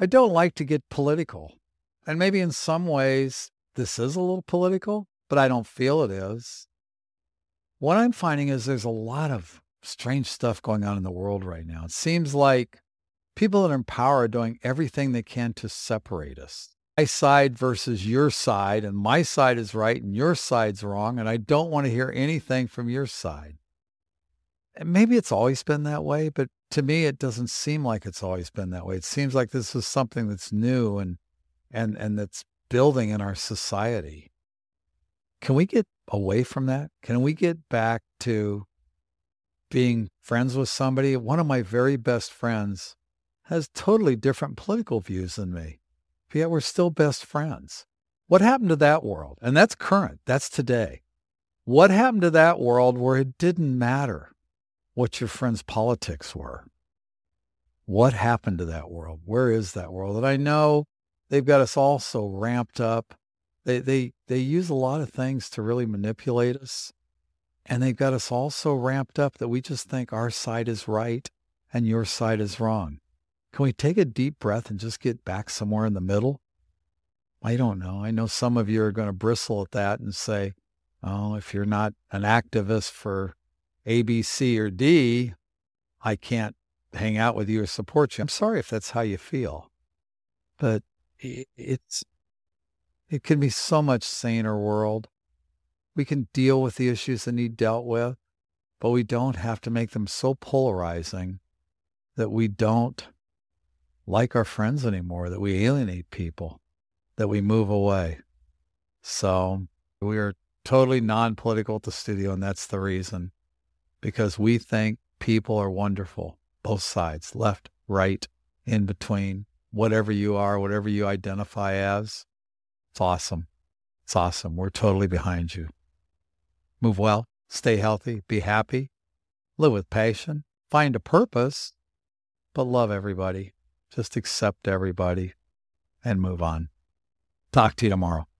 I don't like to get political. And maybe in some ways this is a little political, but I don't feel it is. What I'm finding is there's a lot of strange stuff going on in the world right now. It seems like people that are in power are doing everything they can to separate us. My side versus your side, and my side is right and your side's wrong, and I don't want to hear anything from your side. And maybe it's always been that way, but to me, it doesn't seem like it's always been that way. It seems like this is something that's new and and and that's building in our society. Can we get away from that? Can we get back to being friends with somebody? One of my very best friends has totally different political views than me, but yet we're still best friends. What happened to that world? And that's current, that's today. What happened to that world where it didn't matter what your friend's politics were? What happened to that world? Where is that world? And I know they've got us all so ramped up. They, they, they use a lot of things to really manipulate us. And they've got us all so ramped up that we just think our side is right and your side is wrong. Can we take a deep breath and just get back somewhere in the middle? I don't know. I know some of you are going to bristle at that and say, oh, if you're not an activist for A, B, C, or D, I can't hang out with you or support you. I'm sorry if that's how you feel. But it's it can be so much saner world. We can deal with the issues that need dealt with, but we don't have to make them so polarizing that we don't like our friends anymore, that we alienate people, that we move away. So we are totally non-political at the studio, and that's the reason, because we think people are wonderful, both sides, left, right, in between whatever you are, whatever you identify as. It's awesome. It's awesome. We're totally behind you. Move well, stay healthy, be happy, live with passion, find a purpose, but love everybody. Just accept everybody and move on. Talk to you tomorrow.